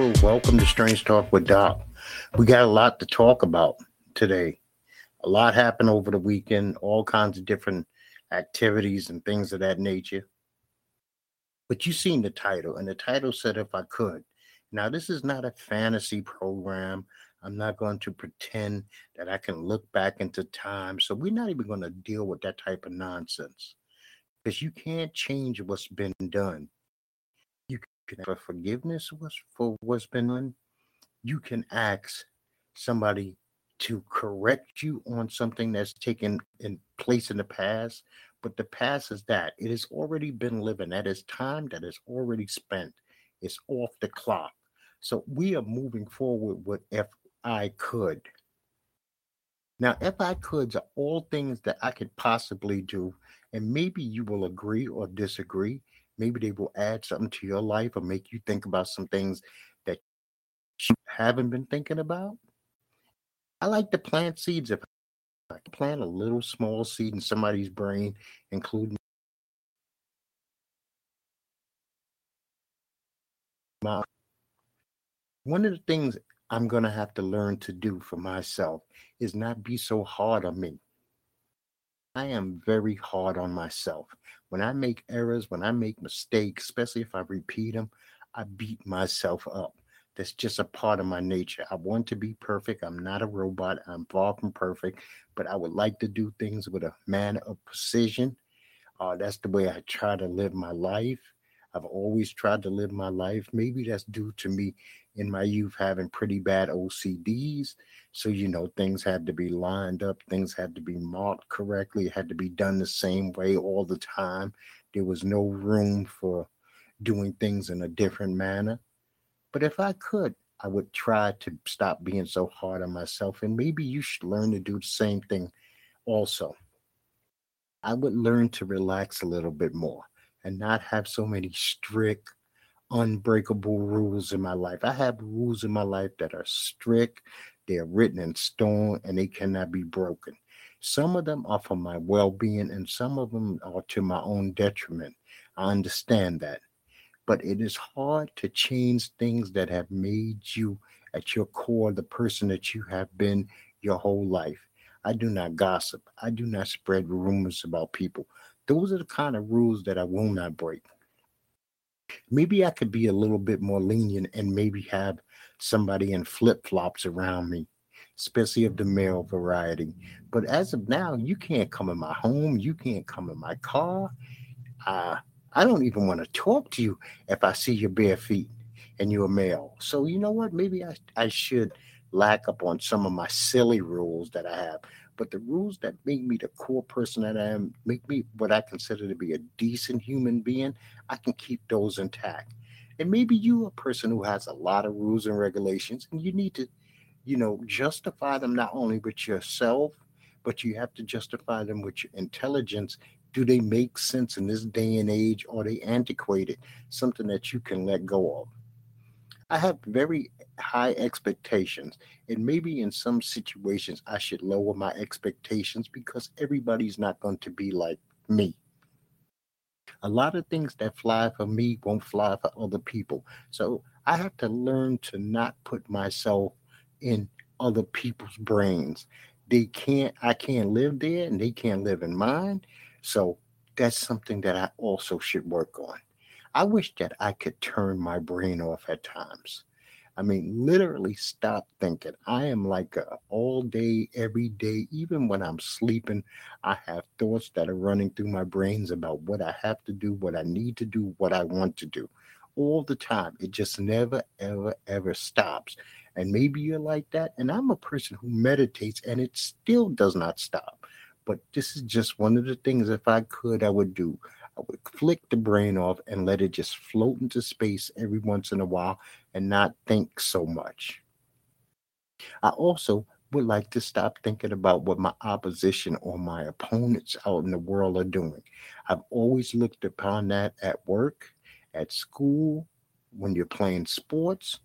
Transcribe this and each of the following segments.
people. Welcome to Strange Talk with Doc. We got a lot to talk about today. A lot happened over the weekend, all kinds of different activities and things of that nature. But you seen the title, and the title said, If I Could. Now, this is not a fantasy program. I'm not going to pretend that I can look back into time. So, we're not even going to deal with that type of nonsense because you can't change what's been done. Can for forgiveness was for what's been done. You can ask somebody to correct you on something that's taken in place in the past, but the past is that it has already been living. That is time that is already spent. It's off the clock. So we are moving forward with if I could. Now, if I could are all things that I could possibly do, and maybe you will agree or disagree. Maybe they will add something to your life or make you think about some things that you haven't been thinking about. I like to plant seeds. If I can plant a little small seed in somebody's brain, including my one of the things I'm going to have to learn to do for myself is not be so hard on me. I am very hard on myself. When I make errors, when I make mistakes, especially if I repeat them, I beat myself up. That's just a part of my nature. I want to be perfect. I'm not a robot. I'm far from perfect, but I would like to do things with a manner of precision. Uh, that's the way I try to live my life. I've always tried to live my life. Maybe that's due to me in my youth having pretty bad OCDs. So, you know, things had to be lined up, things had to be marked correctly, had to be done the same way all the time. There was no room for doing things in a different manner. But if I could, I would try to stop being so hard on myself. And maybe you should learn to do the same thing also. I would learn to relax a little bit more and not have so many strict, unbreakable rules in my life. I have rules in my life that are strict, they're written in stone, and they cannot be broken. Some of them are for my well being, and some of them are to my own detriment. I understand that but it is hard to change things that have made you at your core the person that you have been your whole life. I do not gossip. I do not spread rumors about people. Those are the kind of rules that I will not break. Maybe I could be a little bit more lenient and maybe have somebody in flip flops around me, especially of the male variety. But as of now, you can't come in my home. You can't come in my car. Uh, I don't even want to talk to you if I see your bare feet and you're a male. So you know what? Maybe I, I should lack up on some of my silly rules that I have. But the rules that make me the core person that I am, make me what I consider to be a decent human being, I can keep those intact. And maybe you're a person who has a lot of rules and regulations, and you need to, you know, justify them not only with yourself, but you have to justify them with your intelligence do they make sense in this day and age? Are they antiquated? Something that you can let go of. I have very high expectations, and maybe in some situations I should lower my expectations because everybody's not going to be like me. A lot of things that fly for me won't fly for other people. So I have to learn to not put myself in other people's brains. They can't, I can't live there and they can't live in mine. So that's something that I also should work on. I wish that I could turn my brain off at times. I mean, literally stop thinking. I am like a all day, every day, even when I'm sleeping, I have thoughts that are running through my brains about what I have to do, what I need to do, what I want to do. All the time. It just never, ever, ever stops. And maybe you're like that. And I'm a person who meditates and it still does not stop. But this is just one of the things, if I could, I would do. I would flick the brain off and let it just float into space every once in a while and not think so much. I also would like to stop thinking about what my opposition or my opponents out in the world are doing. I've always looked upon that at work, at school, when you're playing sports.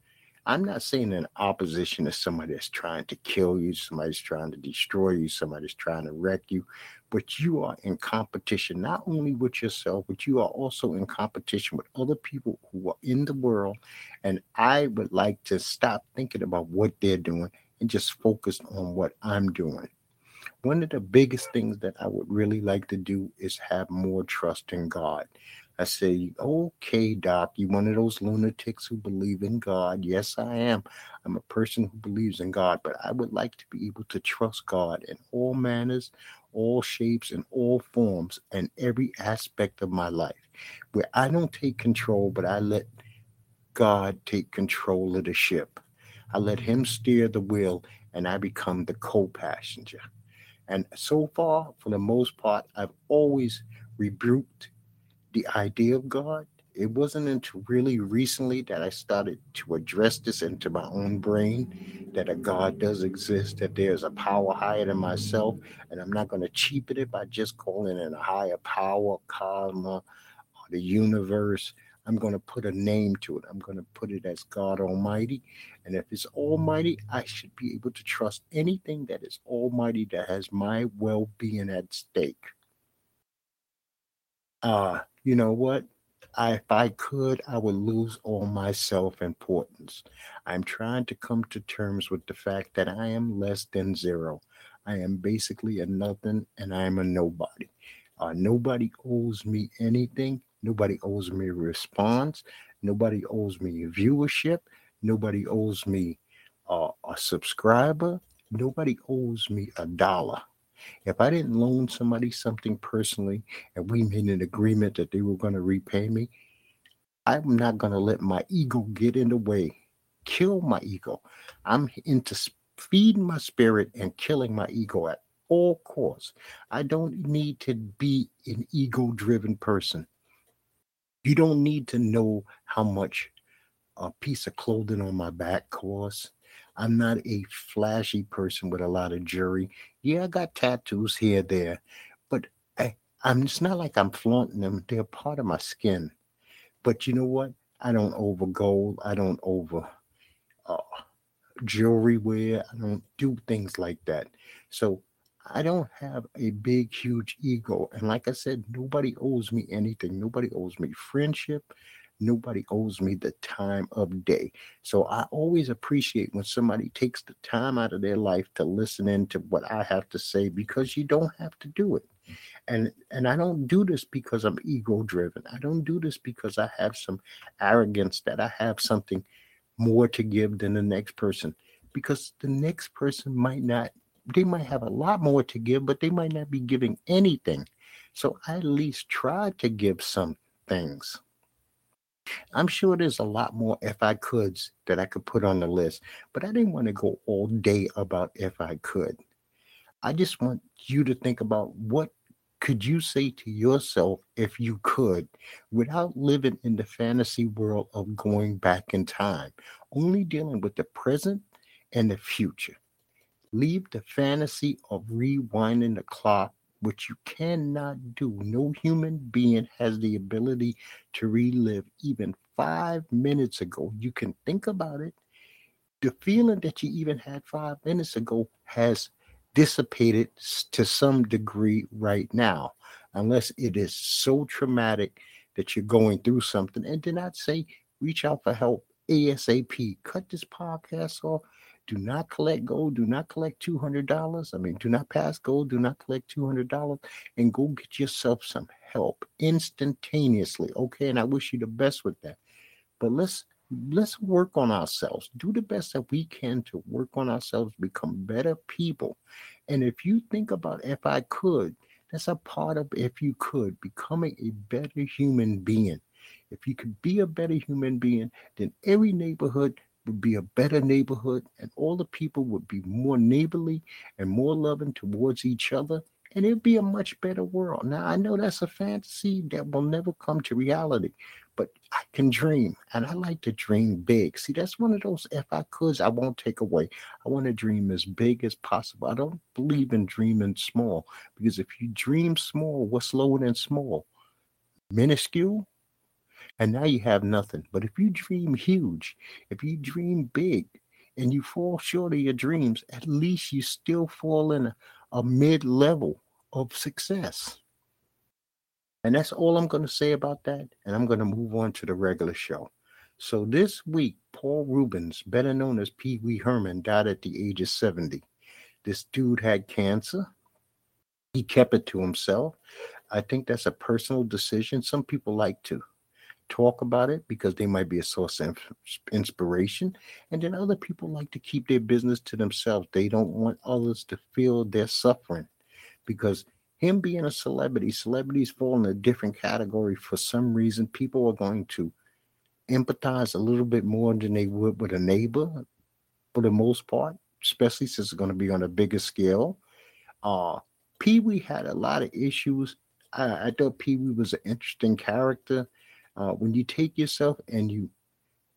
I'm not saying an opposition to somebody that's trying to kill you, somebody's trying to destroy you, somebody's trying to wreck you, but you are in competition not only with yourself, but you are also in competition with other people who are in the world. And I would like to stop thinking about what they're doing and just focus on what I'm doing. One of the biggest things that I would really like to do is have more trust in God. I say, okay, Doc, you one of those lunatics who believe in God. Yes, I am. I'm a person who believes in God, but I would like to be able to trust God in all manners, all shapes, and all forms, and every aspect of my life, where I don't take control, but I let God take control of the ship. I let Him steer the wheel, and I become the co passenger. And so far, for the most part, I've always rebuked the idea of God. It wasn't until really recently that I started to address this into my own brain that a God does exist, that there's a power higher than myself, and I'm not going to cheapen it by just calling it a higher power, karma, or the universe. I'm going to put a name to it. I'm going to put it as God Almighty. And if it's Almighty, I should be able to trust anything that is Almighty that has my well being at stake. Uh, you know what? I, if I could, I would lose all my self importance. I'm trying to come to terms with the fact that I am less than zero. I am basically a nothing and I am a nobody. Uh, nobody owes me anything. Nobody owes me a response. Nobody owes me viewership. Nobody owes me uh, a subscriber. Nobody owes me a dollar. If I didn't loan somebody something personally and we made an agreement that they were going to repay me, I'm not going to let my ego get in the way, kill my ego. I'm into feeding my spirit and killing my ego at all costs. I don't need to be an ego driven person. You don't need to know how much a piece of clothing on my back costs. I'm not a flashy person with a lot of jewelry. Yeah, I got tattoos here, there, but I, I'm. It's not like I'm flaunting them. They're part of my skin. But you know what? I don't over gold. I don't over uh, jewelry wear. I don't do things like that. So I don't have a big, huge ego. And like I said, nobody owes me anything. Nobody owes me friendship. Nobody owes me the time of day. So I always appreciate when somebody takes the time out of their life to listen in to what I have to say because you don't have to do it. And and I don't do this because I'm ego driven. I don't do this because I have some arrogance that I have something more to give than the next person because the next person might not they might have a lot more to give but they might not be giving anything. So I at least try to give some things. I'm sure there's a lot more if I coulds that I could put on the list, but I didn't want to go all day about if I could. I just want you to think about what could you say to yourself if you could without living in the fantasy world of going back in time, only dealing with the present and the future. Leave the fantasy of rewinding the clock which you cannot do. No human being has the ability to relive even five minutes ago. You can think about it. The feeling that you even had five minutes ago has dissipated to some degree right now, unless it is so traumatic that you're going through something. And did not say reach out for help ASAP. Cut this podcast off do not collect gold. Do not collect $200. I mean, do not pass gold. Do not collect $200 and go get yourself some help instantaneously. Okay. And I wish you the best with that. But let's let's work on ourselves. Do the best that we can to work on ourselves, become better people. And if you think about if I could, that's a part of if you could becoming a better human being. If you could be a better human being, then every neighborhood would be a better neighborhood and all the people would be more neighborly and more loving towards each other and it'd be a much better world. Now I know that's a fantasy that will never come to reality, but I can dream and I like to dream big. See, that's one of those if I could, I won't take away. I want to dream as big as possible. I don't believe in dreaming small because if you dream small, what's lower than small? Minuscule? And now you have nothing. But if you dream huge, if you dream big, and you fall short of your dreams, at least you still fall in a, a mid level of success. And that's all I'm going to say about that. And I'm going to move on to the regular show. So this week, Paul Reubens, better known as Pee Wee Herman, died at the age of 70. This dude had cancer. He kept it to himself. I think that's a personal decision. Some people like to talk about it because they might be a source of inspiration. And then other people like to keep their business to themselves. They don't want others to feel their suffering because him being a celebrity, celebrities fall in a different category for some reason. People are going to empathize a little bit more than they would with a neighbor for the most part, especially since it's going to be on a bigger scale. Uh, Pee Wee had a lot of issues. I, I thought Pee Wee was an interesting character. Uh, when you take yourself and you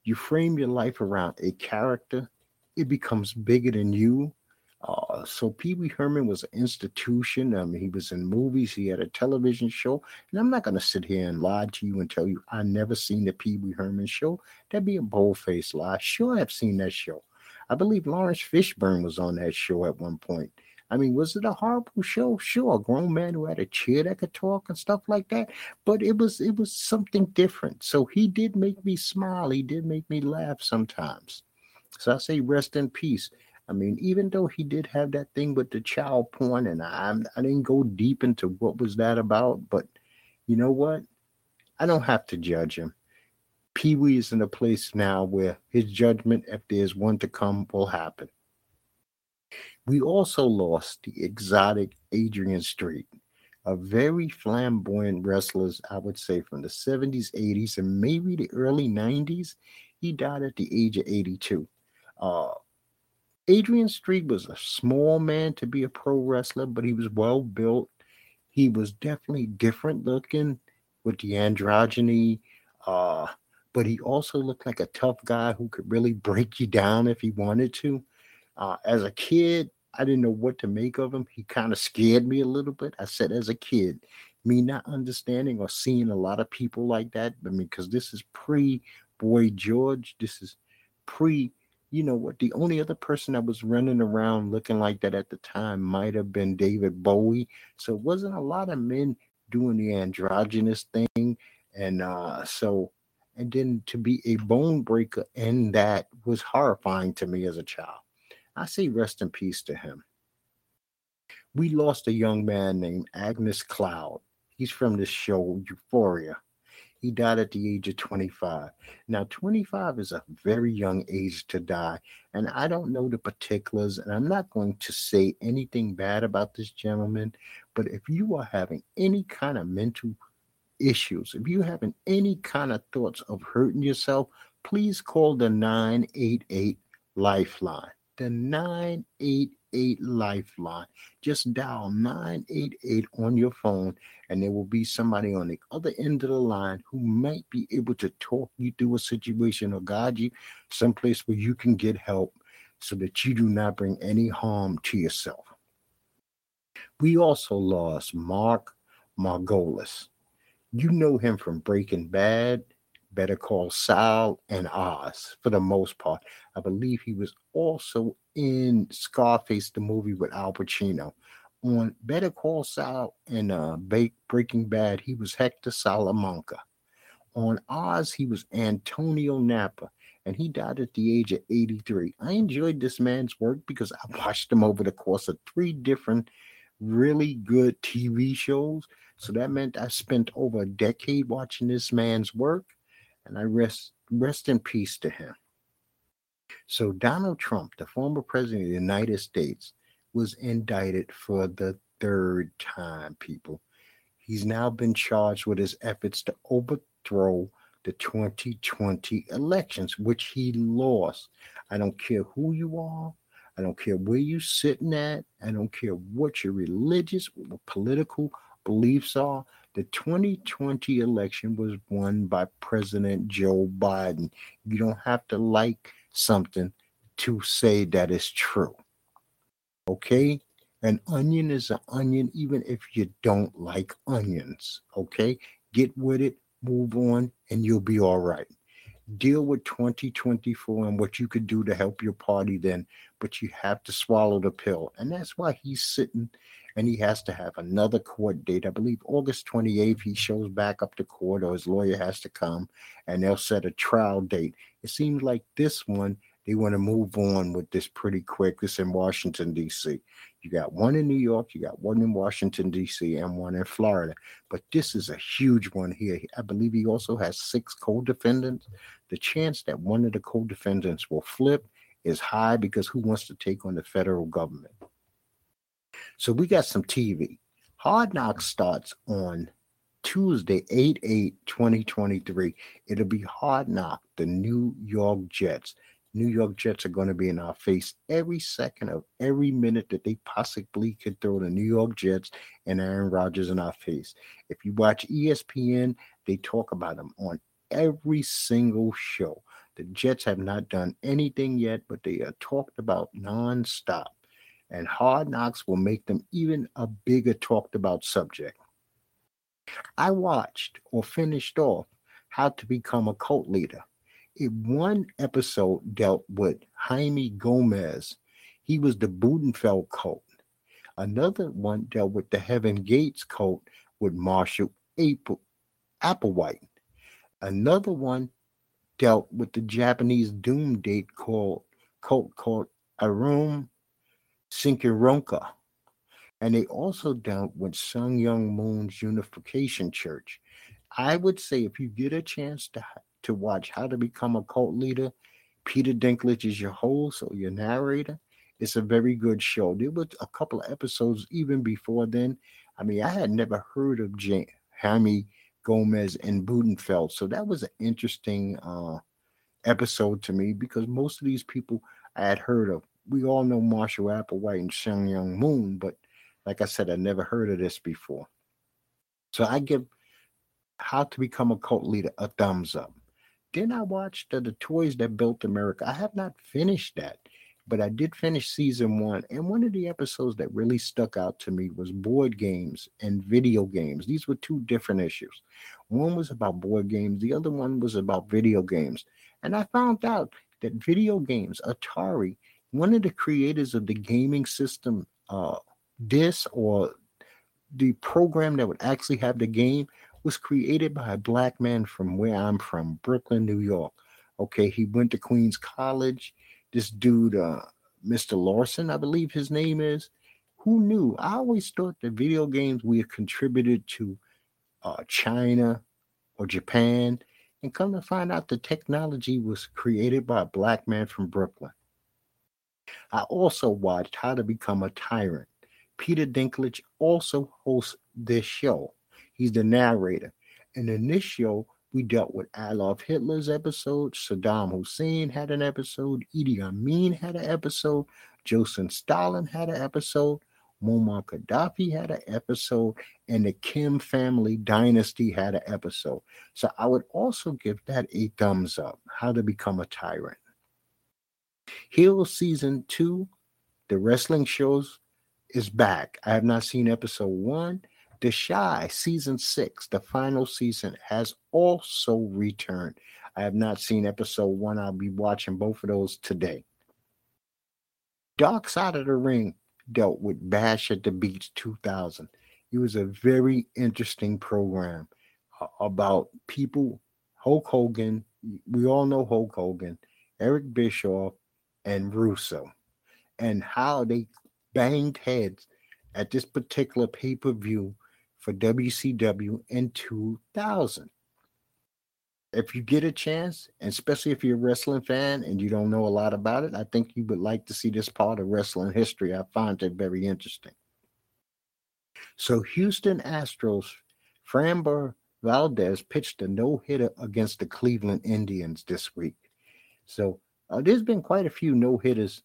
you frame your life around a character, it becomes bigger than you. Uh, so Pee Wee Herman was an institution. Mean, he was in movies. He had a television show. And I'm not going to sit here and lie to you and tell you I never seen the Pee Wee Herman show. That'd be a bold-faced lie. Sure, I've seen that show. I believe Laurence Fishburne was on that show at one point. I mean, was it a horrible show? Sure, a grown man who had a chair that could talk and stuff like that. But it was it was something different. So he did make me smile. He did make me laugh sometimes. So I say rest in peace. I mean, even though he did have that thing with the child porn, and I I didn't go deep into what was that about, but you know what? I don't have to judge him. Pee Wee is in a place now where his judgment, if there's one to come, will happen. We also lost the exotic Adrian Street, a very flamboyant wrestler, I would say, from the 70s, 80s, and maybe the early 90s. He died at the age of 82. Uh, Adrian Street was a small man to be a pro wrestler, but he was well built. He was definitely different looking with the androgyny, uh, but he also looked like a tough guy who could really break you down if he wanted to. Uh, as a kid, I didn't know what to make of him. He kind of scared me a little bit. I said, as a kid, me not understanding or seeing a lot of people like that, I mean, because this is pre Boy George, this is pre, you know what? The only other person that was running around looking like that at the time might have been David Bowie. So it wasn't a lot of men doing the androgynous thing. And uh, so, and then to be a bone breaker in that was horrifying to me as a child. I say rest in peace to him. We lost a young man named Angus Cloud. He's from this show, Euphoria. He died at the age of 25. Now, 25 is a very young age to die, and I don't know the particulars, and I'm not going to say anything bad about this gentleman. But if you are having any kind of mental issues, if you're having any kind of thoughts of hurting yourself, please call the 988 Lifeline the 988 Lifeline. Just dial 988 on your phone, and there will be somebody on the other end of the line who might be able to talk you through a situation or guide you someplace where you can get help so that you do not bring any harm to yourself. We also lost Mark Margolis. You know him from Breaking Bad Better Call Saul, and Oz for the most part. I believe he was also in Scarface, the movie with Al Pacino. On Better Call Saul and uh, Breaking Bad, he was Hector Salamanca. On Oz, he was Antonio Nappa, and he died at the age of 83. I enjoyed this man's work because I watched him over the course of three different really good TV shows. So that meant I spent over a decade watching this man's work and I rest rest in peace to him. So Donald Trump, the former president of the United States, was indicted for the third time, people. He's now been charged with his efforts to overthrow the 2020 elections, which he lost. I don't care who you are. I don't care where you're sitting at. I don't care what your religious or political beliefs are. The 2020 election was won by President Joe Biden. You don't have to like something to say that is true. Okay? An onion is an onion, even if you don't like onions. Okay? Get with it move on, and you'll be all right. Deal with 2024 and what you could do to help your party then, but you have to swallow the pill. And that's why he's sitting and he has to have another court date. I believe August 28th, he shows back up to court or his lawyer has to come and they'll set a trial date. It seems like this one, they want to move on with this pretty quick. This in Washington, D.C. You got one in New York, you got one in Washington, D.C., and one in Florida. But this is a huge one here. I believe he also has six co defendants. The chance that one of the co defendants will flip is high because who wants to take on the federal government? So we got some TV. Hard Knocks starts on Tuesday, 8 8 2023. It'll be Hard Knock, the New York Jets. New York Jets are going to be in our face every second of every minute that they possibly could throw the New York Jets and Aaron Rodgers in our face. If you watch ESPN, they talk about them on every single show. The Jets have not done anything yet, but they are talked about nonstop. And hard knocks will make them even a bigger talked about subject. I watched or finished off How to Become a Cult Leader one episode dealt with Jaime Gomez. He was the Buddhafield cult. Another one dealt with the Heaven Gates cult with Marshall Apple, Applewhite. Another one dealt with the Japanese doom date called cult called Arum Sinkironka. And they also dealt with Sun Myung Moon's Unification Church. I would say if you get a chance to to watch How to Become a Cult Leader. Peter Dinklage is your host or your narrator. It's a very good show. There was a couple of episodes even before then. I mean, I had never heard of Jaime Hammy Gomez and Buddhafield, so that was an interesting uh, episode to me because most of these people I had heard of. We all know Marshall Applewhite and Sun Myung Moon, but like I said, I never heard of this before. So I give How to Become a Cult Leader a thumbs up. Then I watched uh, The Toys That Built America. I have not finished that, but I did finish season one. And one of the episodes that really stuck out to me was board games and video games. These were two different issues. One was about board games, the other one was about video games. And I found out that video games, Atari, one of the creators of the gaming system, uh, this or the program that would actually have the game was created by a black man from where I'm from, Brooklyn, New York. Okay, he went to Queens College. This dude, uh, Mr. Lawson, I believe his name is. Who knew? I always thought that video games we contributed to uh, China or Japan, and come to find out the technology was created by a black man from Brooklyn. I also watched How to Become a Tyrant. Peter Dinklage also hosts this show. He's the narrator. And in this show, we dealt with Adolf Hitler's episode. Saddam Hussein had an episode. Idi Amin had an episode. Joseph Stalin had an episode. Muammar Gaddafi had an episode, and the Kim family dynasty had an episode. So I would also give that a thumbs up. How to Become a Tyrant. Heel season two, the wrestling shows is back. I have not seen episode one. The Chi season six, the final season, has also returned. I have not seen episode one. I'll be watching both of those today. Dark Side of the Ring dealt with Bash at the Beach 2000. It was a very interesting program uh, about people, Hulk Hogan, we all know Hulk Hogan, Eric Bischoff, and Russo, and how they banged heads at this particular pay per view for WCW in 2000. If you get a chance, and especially if you're a wrestling fan and you don't know a lot about it, I think you would like to see this part of wrestling history. I find it very interesting. So, Houston Astros, Framber Valdez pitched a no hitter against the Cleveland Indians this week. So, uh, there's been quite a few no hitters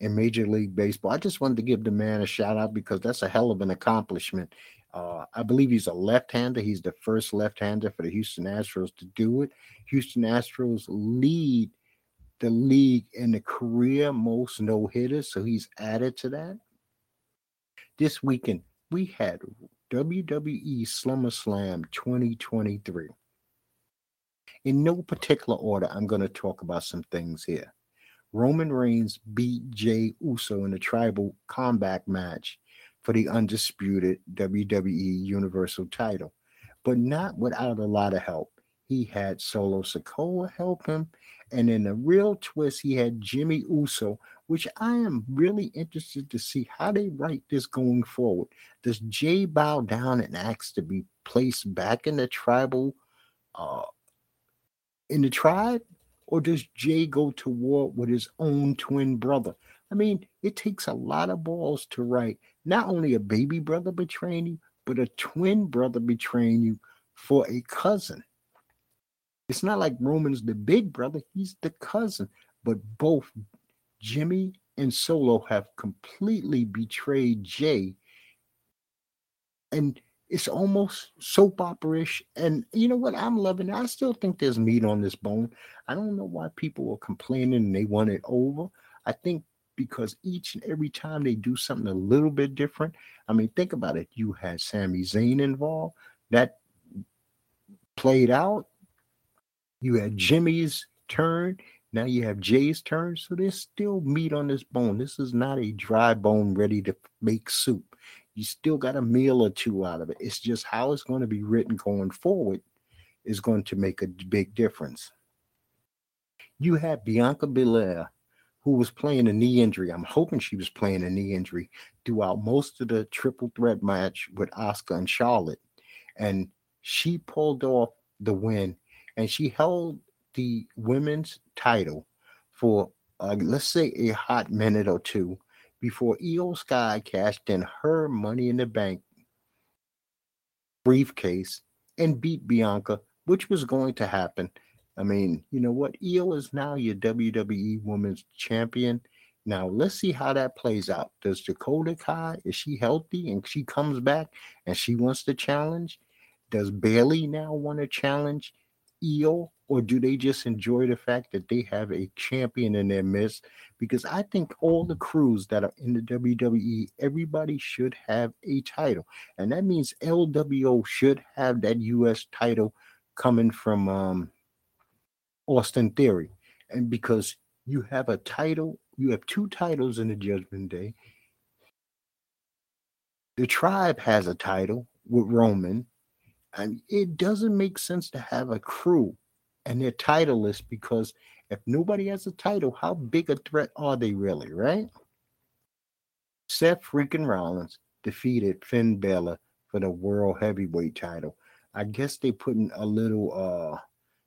in Major League Baseball. I just wanted to give the man a shout out because that's a hell of an accomplishment. Uh, I believe he's a left-hander. He's the first left-hander for the Houston Astros to do it. Houston Astros lead the league in the career most no hitters, so he's added to that. This weekend we had WWE SummerSlam 2023. In no particular order, I'm going to talk about some things here. Roman Reigns beat Jey Uso in a tribal combat match for the undisputed WWE Universal title, but not without a lot of help. He had Solo Sikoa help him, and in a real twist, he had Jimmy Uso, which I am really interested to see how they write this going forward. Does Jey bow down and ask to be placed back in the tribal, uh, in the tribe, or does Jey go to war with his own twin brother? I mean, it takes a lot of balls to write not only a baby brother betraying you, but a twin brother betraying you for a cousin. It's not like Roman's the big brother, he's the cousin. But both Jimmy and Solo have completely betrayed Jey. And it's almost soap opera-ish. And you know what? I'm loving it. I still think there's meat on this bone. I don't know why people are complaining and they want it over. I think because each and every time they do something a little bit different. I mean, think about it. You had Sami Zayn involved. That played out. You had Jimmy's turn. Now you have Jey's turn. So there's still meat on this bone. This is not a dry bone ready to make soup. You still got a meal or two out of it. It's just how it's going to be written going forward is going to make a big difference. You had Bianca Belair who was playing a knee injury. I'm hoping she was playing a knee injury throughout most of the triple threat match with Asuka and Charlotte. And she pulled off the win and she held the women's title for, uh, let's say, a hot minute or two before Iyo Sky cashed in her money in the bank briefcase and beat Bianca, which was going to happen I mean, you know what? Iyo is now your WWE Women's Champion. Now let's see how that plays out. Does Dakota Kai is she healthy and she comes back and she wants to challenge? Does Bayley now want to challenge Iyo, or do they just enjoy the fact that they have a champion in their midst? Because I think all the crews that are in the WWE, everybody should have a title, and that means LWO should have that U.S. title coming from um, Austin Theory. And because you have a title, you have two titles in the Judgment Day. The tribe has a title with Roman, and it doesn't make sense to have a crew and they're titleless because if nobody has a title, how big a threat are they really, right? Seth freaking Rollins defeated Finn Balor for the World Heavyweight title. I guess they putting a little uh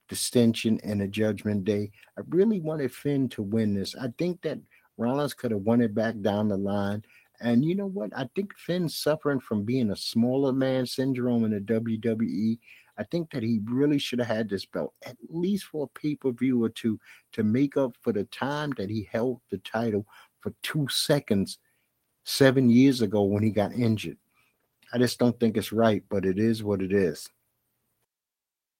distinction in a judgment day. I really wanted Finn to win this. I think that Rollins could have won it back down the line. And you know what? I think Finn's suffering from being a smaller man syndrome in the WWE. I think that he really should have had this belt at least for a pay per view or two to make up for the time that he held the title for two seconds seven years ago when he got injured. I just don't think it's right, but it is what it is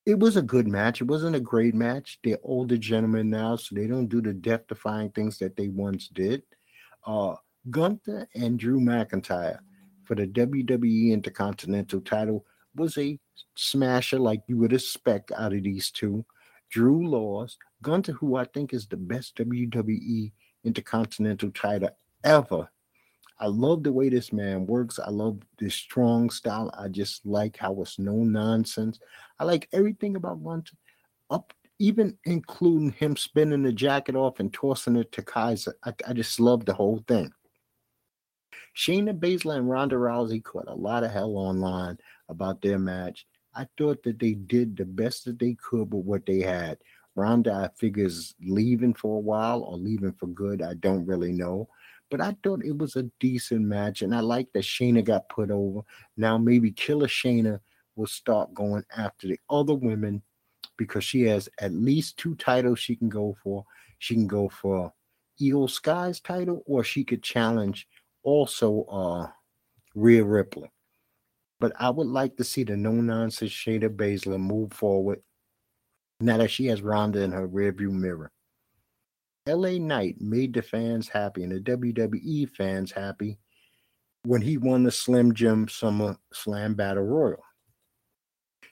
it was a good match. It wasn't a great match. They're older gentlemen now, so they don't do the death defying things that they once did. Uh, Gunther and Drew McIntyre for the WWE Intercontinental title was a smasher like you would expect out of these two. Drew lost. Gunther, who I think is the best WWE Intercontinental title ever, I love the way this man works. I love this strong style. I just like how it's no nonsense. I like everything about Gunther, up even including him spinning the jacket off and tossing it to Kaiser. I, I just love the whole thing. Shayna Baszler and Ronda Rousey caught a lot of hell online about their match. I thought that they did the best that they could with what they had. Ronda, I figure, is leaving for a while or leaving for good. I don't really know. But I thought it was a decent match, and I like that Shayna got put over. Now maybe Killer Shayna will start going after the other women because she has at least two titles she can go for. She can go for Iyo Sky's title, or she could challenge also uh Rhea Ripley. But I would like to see the no nonsense Shayna Baszler move forward now that she has Ronda in her rearview mirror. LA Knight made the fans happy and the WWE fans happy when he won the Slim Jim Summer Slam Battle Royal.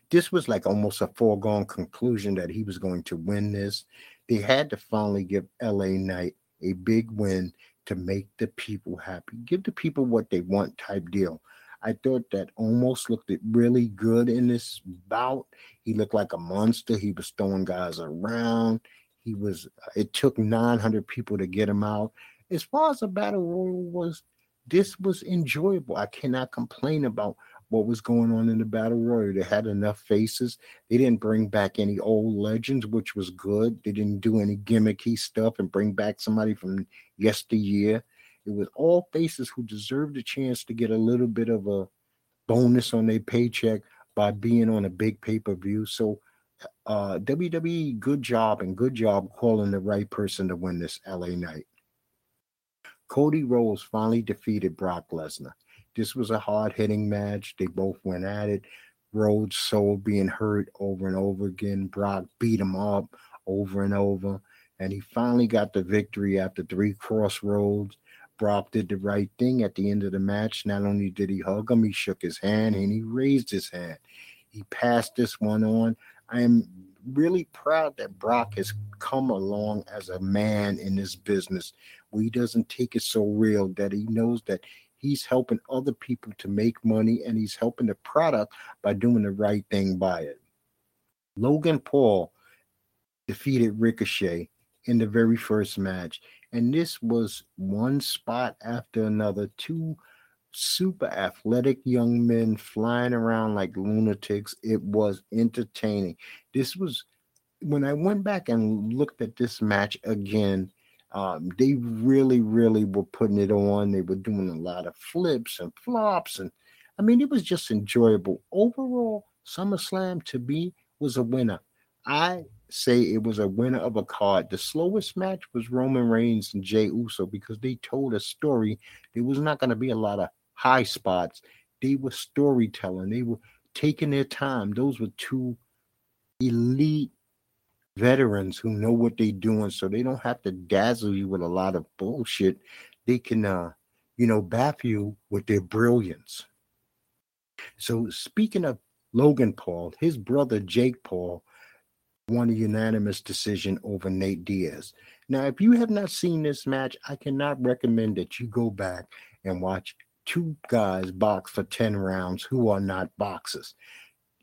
this was like almost a foregone conclusion that he was going to win this. They had to finally give LA Knight a big win to make the people happy, give the people what they want type deal. I thought that almost looked really good in this bout. He looked like a monster. He was throwing guys around. He was. It took 900 people to get him out. As far as the battle royal was, this was enjoyable. I cannot complain about what was going on in the battle royal. They had enough faces. They didn't bring back any old legends, which was good. They didn't do any gimmicky stuff and bring back somebody from yesteryear. It was all faces who deserved a chance to get a little bit of a bonus on their paycheck by being on a big pay per view. So, uh, WWE, good job and good job calling the right person to win this LA Knight. Cody Rhodes finally defeated Brock Lesnar. This was a hard hitting match. They both went at it. Rhodes soul being hurt over and over again. Brock beat him up over and over. And he finally got the victory after three crossroads. Brock did the right thing at the end of the match. Not only did he hug him, he shook his hand and he raised his hand. He passed this one on. I am really proud that Brock has come along as a man in this business where he doesn't take it so real that he knows that he's helping other people to make money and he's helping the product by doing the right thing by it. Logan Paul defeated Ricochet in the very first match, and this was one spot after another. Two super athletic young men flying around like lunatics. It was entertaining. This was when I went back and looked at this match again um, they really, really were putting it on. They were doing a lot of flips and flops, and I mean, it was just enjoyable. Overall, SummerSlam to me was a winner. I say it was a winner of a card. The slowest match was Roman Reigns and Jey Uso because they told a story. There was not going to be a lot of high spots. They were storytelling. They were taking their time. Those were two elite veterans who know what they're doing so they don't have to dazzle you with a lot of bullshit. They can uh you know baff you with their brilliance. So speaking of logan paul his brother jake paul won a unanimous decision over nate diaz. Now if you have not seen this match i cannot recommend that you go back and watch two guys box for 10 rounds who are not boxers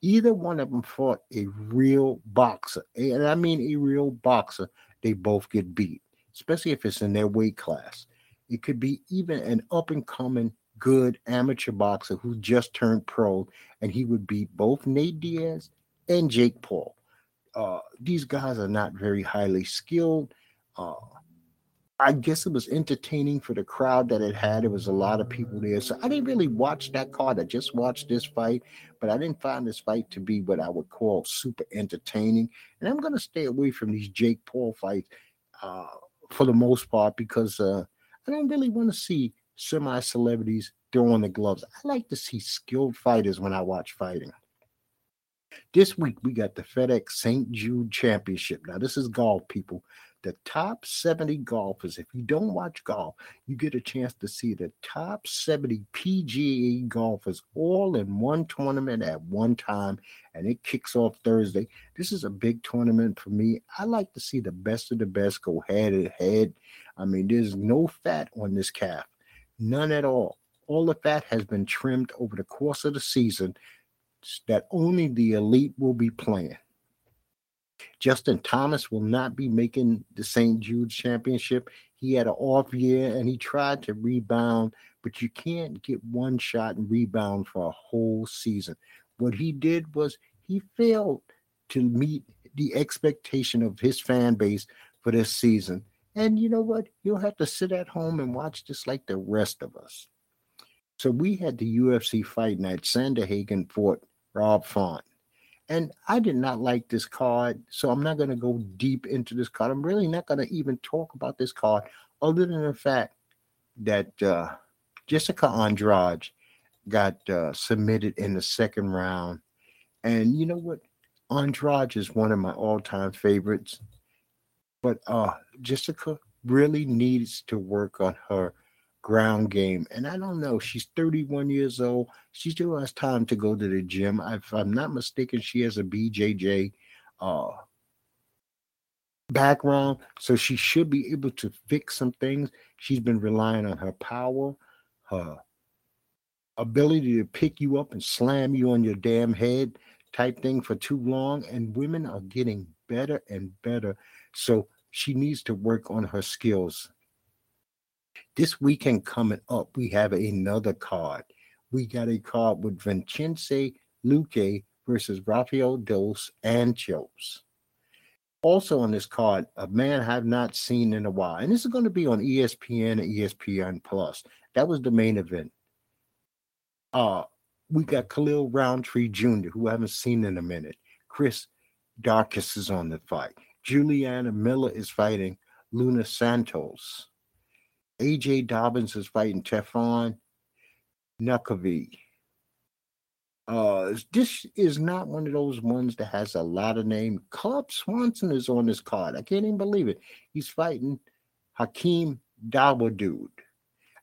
either one of them fought a real boxer, and I mean a real boxer, they both get beat, especially if it's in their weight class. It could be even an up and coming good amateur boxer who just turned pro, and he would beat both Nate Diaz and Jake Paul. Uh, these guys are not very highly skilled. Uh, I guess it was entertaining for the crowd that it had. It was a lot of people there. So I didn't really watch that card. I just watched this fight, but I didn't find this fight to be what I would call super entertaining. And I'm going to stay away from these Jake Paul fights uh, for the most part because uh, I don't really want to see semi celebrities throwing the gloves. I like to see skilled fighters when I watch fighting. This week we got the FedEx St. Jude Championship. Now, this is golf, people the top 70 golfers. If you don't watch golf, you get a chance to see the top 70 PGA golfers all in one tournament at one time, and it kicks off Thursday. This is a big tournament for me. I like to see the best of the best go head to head. I mean, there's no fat on this calf, none at all. All the fat has been trimmed over the course of the season that only the elite will be playing. Justin Thomas will not be making the St. Jude's championship. He had an off year and he tried to rebound, but you can't get one shot and rebound for a whole season. What he did was he failed to meet the expectation of his fan base for this season. And you know what? You'll have to sit at home and watch just like the rest of us. So we had the UFC fight night. Sandhagen fought Rob Font. And I did not like this card, so I'm not going to go deep into this card. I'm really not going to even talk about this card, other than the fact that uh, Jessica Andrade got uh, submitted in the second round. And you know what? Andrade is one of my all-time favorites, but uh, Jessica really needs to work on her ground game. And I don't know, she's 31 years old. She still has time to go to the gym. If I'm not mistaken, she has a BJJ uh, background, so she should be able to fix some things. She's been relying on her power, her ability to pick you up and slam you on your damn head type thing for too long. And women are getting better and better. So she needs to work on her skills. This weekend coming up, we have another card. We got a card with Vicente Luque versus Rafael dos Anjos. Also on this card, a man I've not seen in a while, and this is going to be on ESPN and ESPN Plus. That was the main event. Uh, we got Khalil Rountree Jr., who I haven't seen in a minute. Chris Daukaus is on the fight. Juliana Miller is fighting Luana Santos. AJ Dobbins is fighting Tafon Nchukwi. Uh, this is not one of those ones that has a lot of name. Cub Swanson is on this card. I can't even believe it. He's fighting Hakeem Dawodu.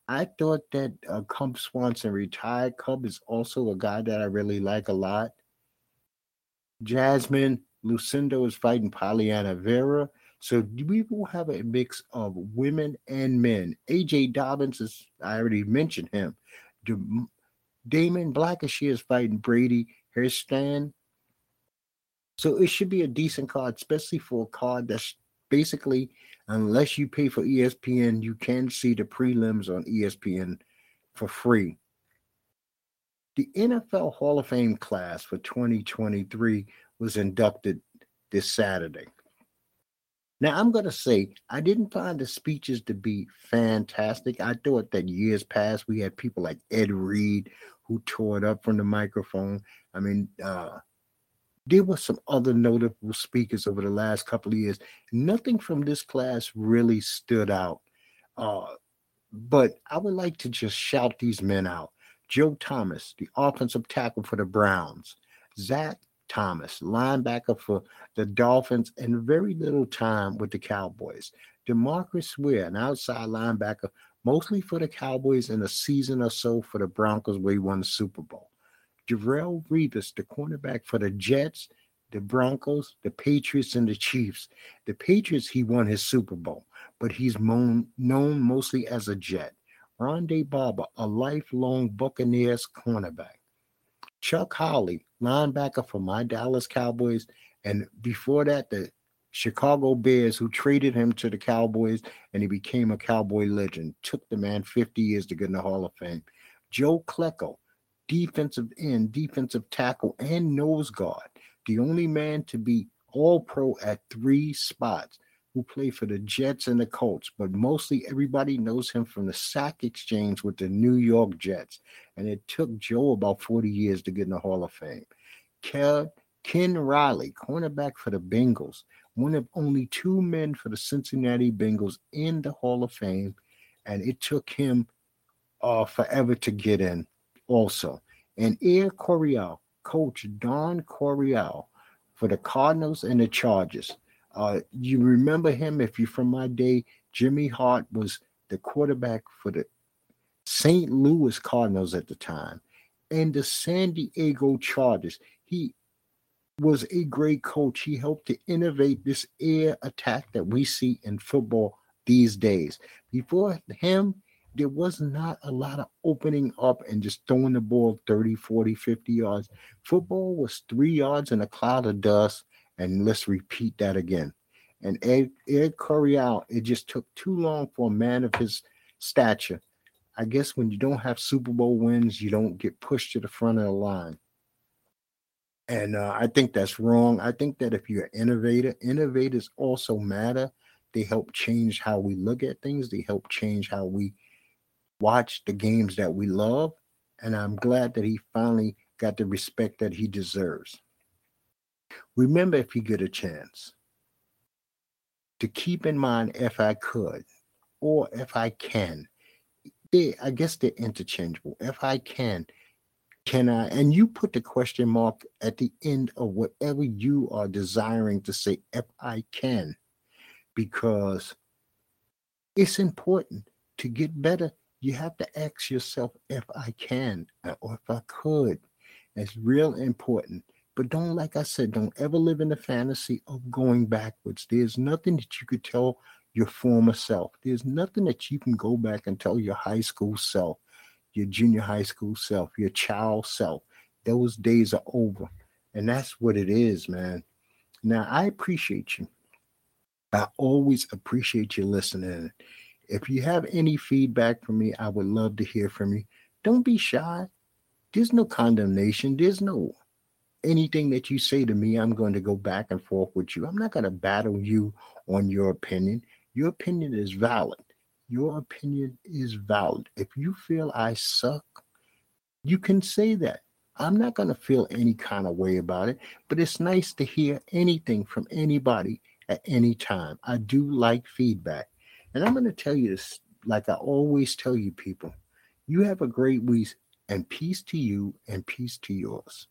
I thought that uh, Cub Swanson retired. Cub is also a guy that I really like a lot. Jasmine Lucindo is fighting Pollyanna Vera. So we will have a mix of women and men. AJ Dobbins is I already mentioned him. Damon Blackshear is fighting Brady Hiestand. So it should be a decent card, especially for a card that's basically, unless you pay for ESPN, you can see the prelims on ESPN for free. The NFL Hall of Fame class for 2023 was inducted this Saturday. Now, I'm going to say I didn't find the speeches to be fantastic. I thought that years past we had people like Ed Reed who tore it up from the microphone. I mean, uh, there were some other notable speakers over the last couple of years. Nothing from this class really stood out. Uh, but I would like to just shout these men out. Joe Thomas, the offensive tackle for the Browns. Zach Thomas, linebacker for the Dolphins, and very little time with the Cowboys. DeMarcus Ware, an outside linebacker, mostly for the Cowboys in a season or so for the Broncos where he won the Super Bowl. Darrelle Revis, the cornerback for the Jets, the Broncos, the Patriots, and the Chiefs. The Patriots, he won his Super Bowl, but he's known, known mostly as a Jet. Ronde Barber, a lifelong Buccaneers cornerback. Chuck Howley, linebacker for my Dallas Cowboys. And before that, the Chicago Bears, who traded him to the Cowboys and he became a Cowboy legend. Took the man 50 years to get in the Hall of Fame. Joe Klecko, defensive end, defensive tackle, and nose guard. The only man to be all pro at three spots who played for the Jets and the Colts, but mostly everybody knows him from the sack exchange with the New York Jets. And it took Joe about 40 years to get in the Hall of Fame. Ken, Riley, cornerback for the Bengals, one of only two men for the Cincinnati Bengals in the Hall of Fame. And it took him uh, forever to get in also. And Air Coryell, coach Don Coryell for the Cardinals and the Chargers. Uh, you remember him if you're from my day. Jimmy Hart was the quarterback for the St. Louis Cardinals at the time and the San Diego Chargers. He was a great coach. He helped to innovate this air attack that we see in football these days. Before him, there was not a lot of opening up and just throwing the ball 30, 40, 50 yards. Football was three yards in a cloud of dust and let's repeat that again. And Ed, Ed Coryell, it just took too long for a man of his stature. I guess when you don't have Super Bowl wins, you don't get pushed to the front of the line. And uh, I think that's wrong. I think that if you're an innovator, innovators also matter. They help change how we look at things, they help change how we watch the games that we love. And I'm glad that he finally got the respect that he deserves. Remember, if you get a chance, to keep in mind if I could or if I can. They, I guess they're interchangeable. If I can, can I? And you put the question mark at the end of whatever you are desiring to say, if I can, because it's important to get better You have to ask yourself if I can or if I could. It's real important. But don't, like I said, don't ever live in the fantasy of going backwards. There's nothing that you could tell your former self. There's nothing that you can go back and tell your high school self, your junior high school self, your child self. Those days are over. And that's what it is, man. Now, I appreciate you. I always appreciate you listening. If you have any feedback from me, I would love to hear from you. Don't be shy. There's no condemnation. There's no anything that you say to me, I'm going to go back and forth with you. I'm not going to battle you on your opinion. Your opinion is valid. Your opinion is valid. If you feel I suck, you can say that. I'm not going to feel any kind of way about it, but it's nice to hear anything from anybody at any time. I do like feedback. And I'm going to tell you this like I always tell you people you have a great week and peace to you and peace to yours.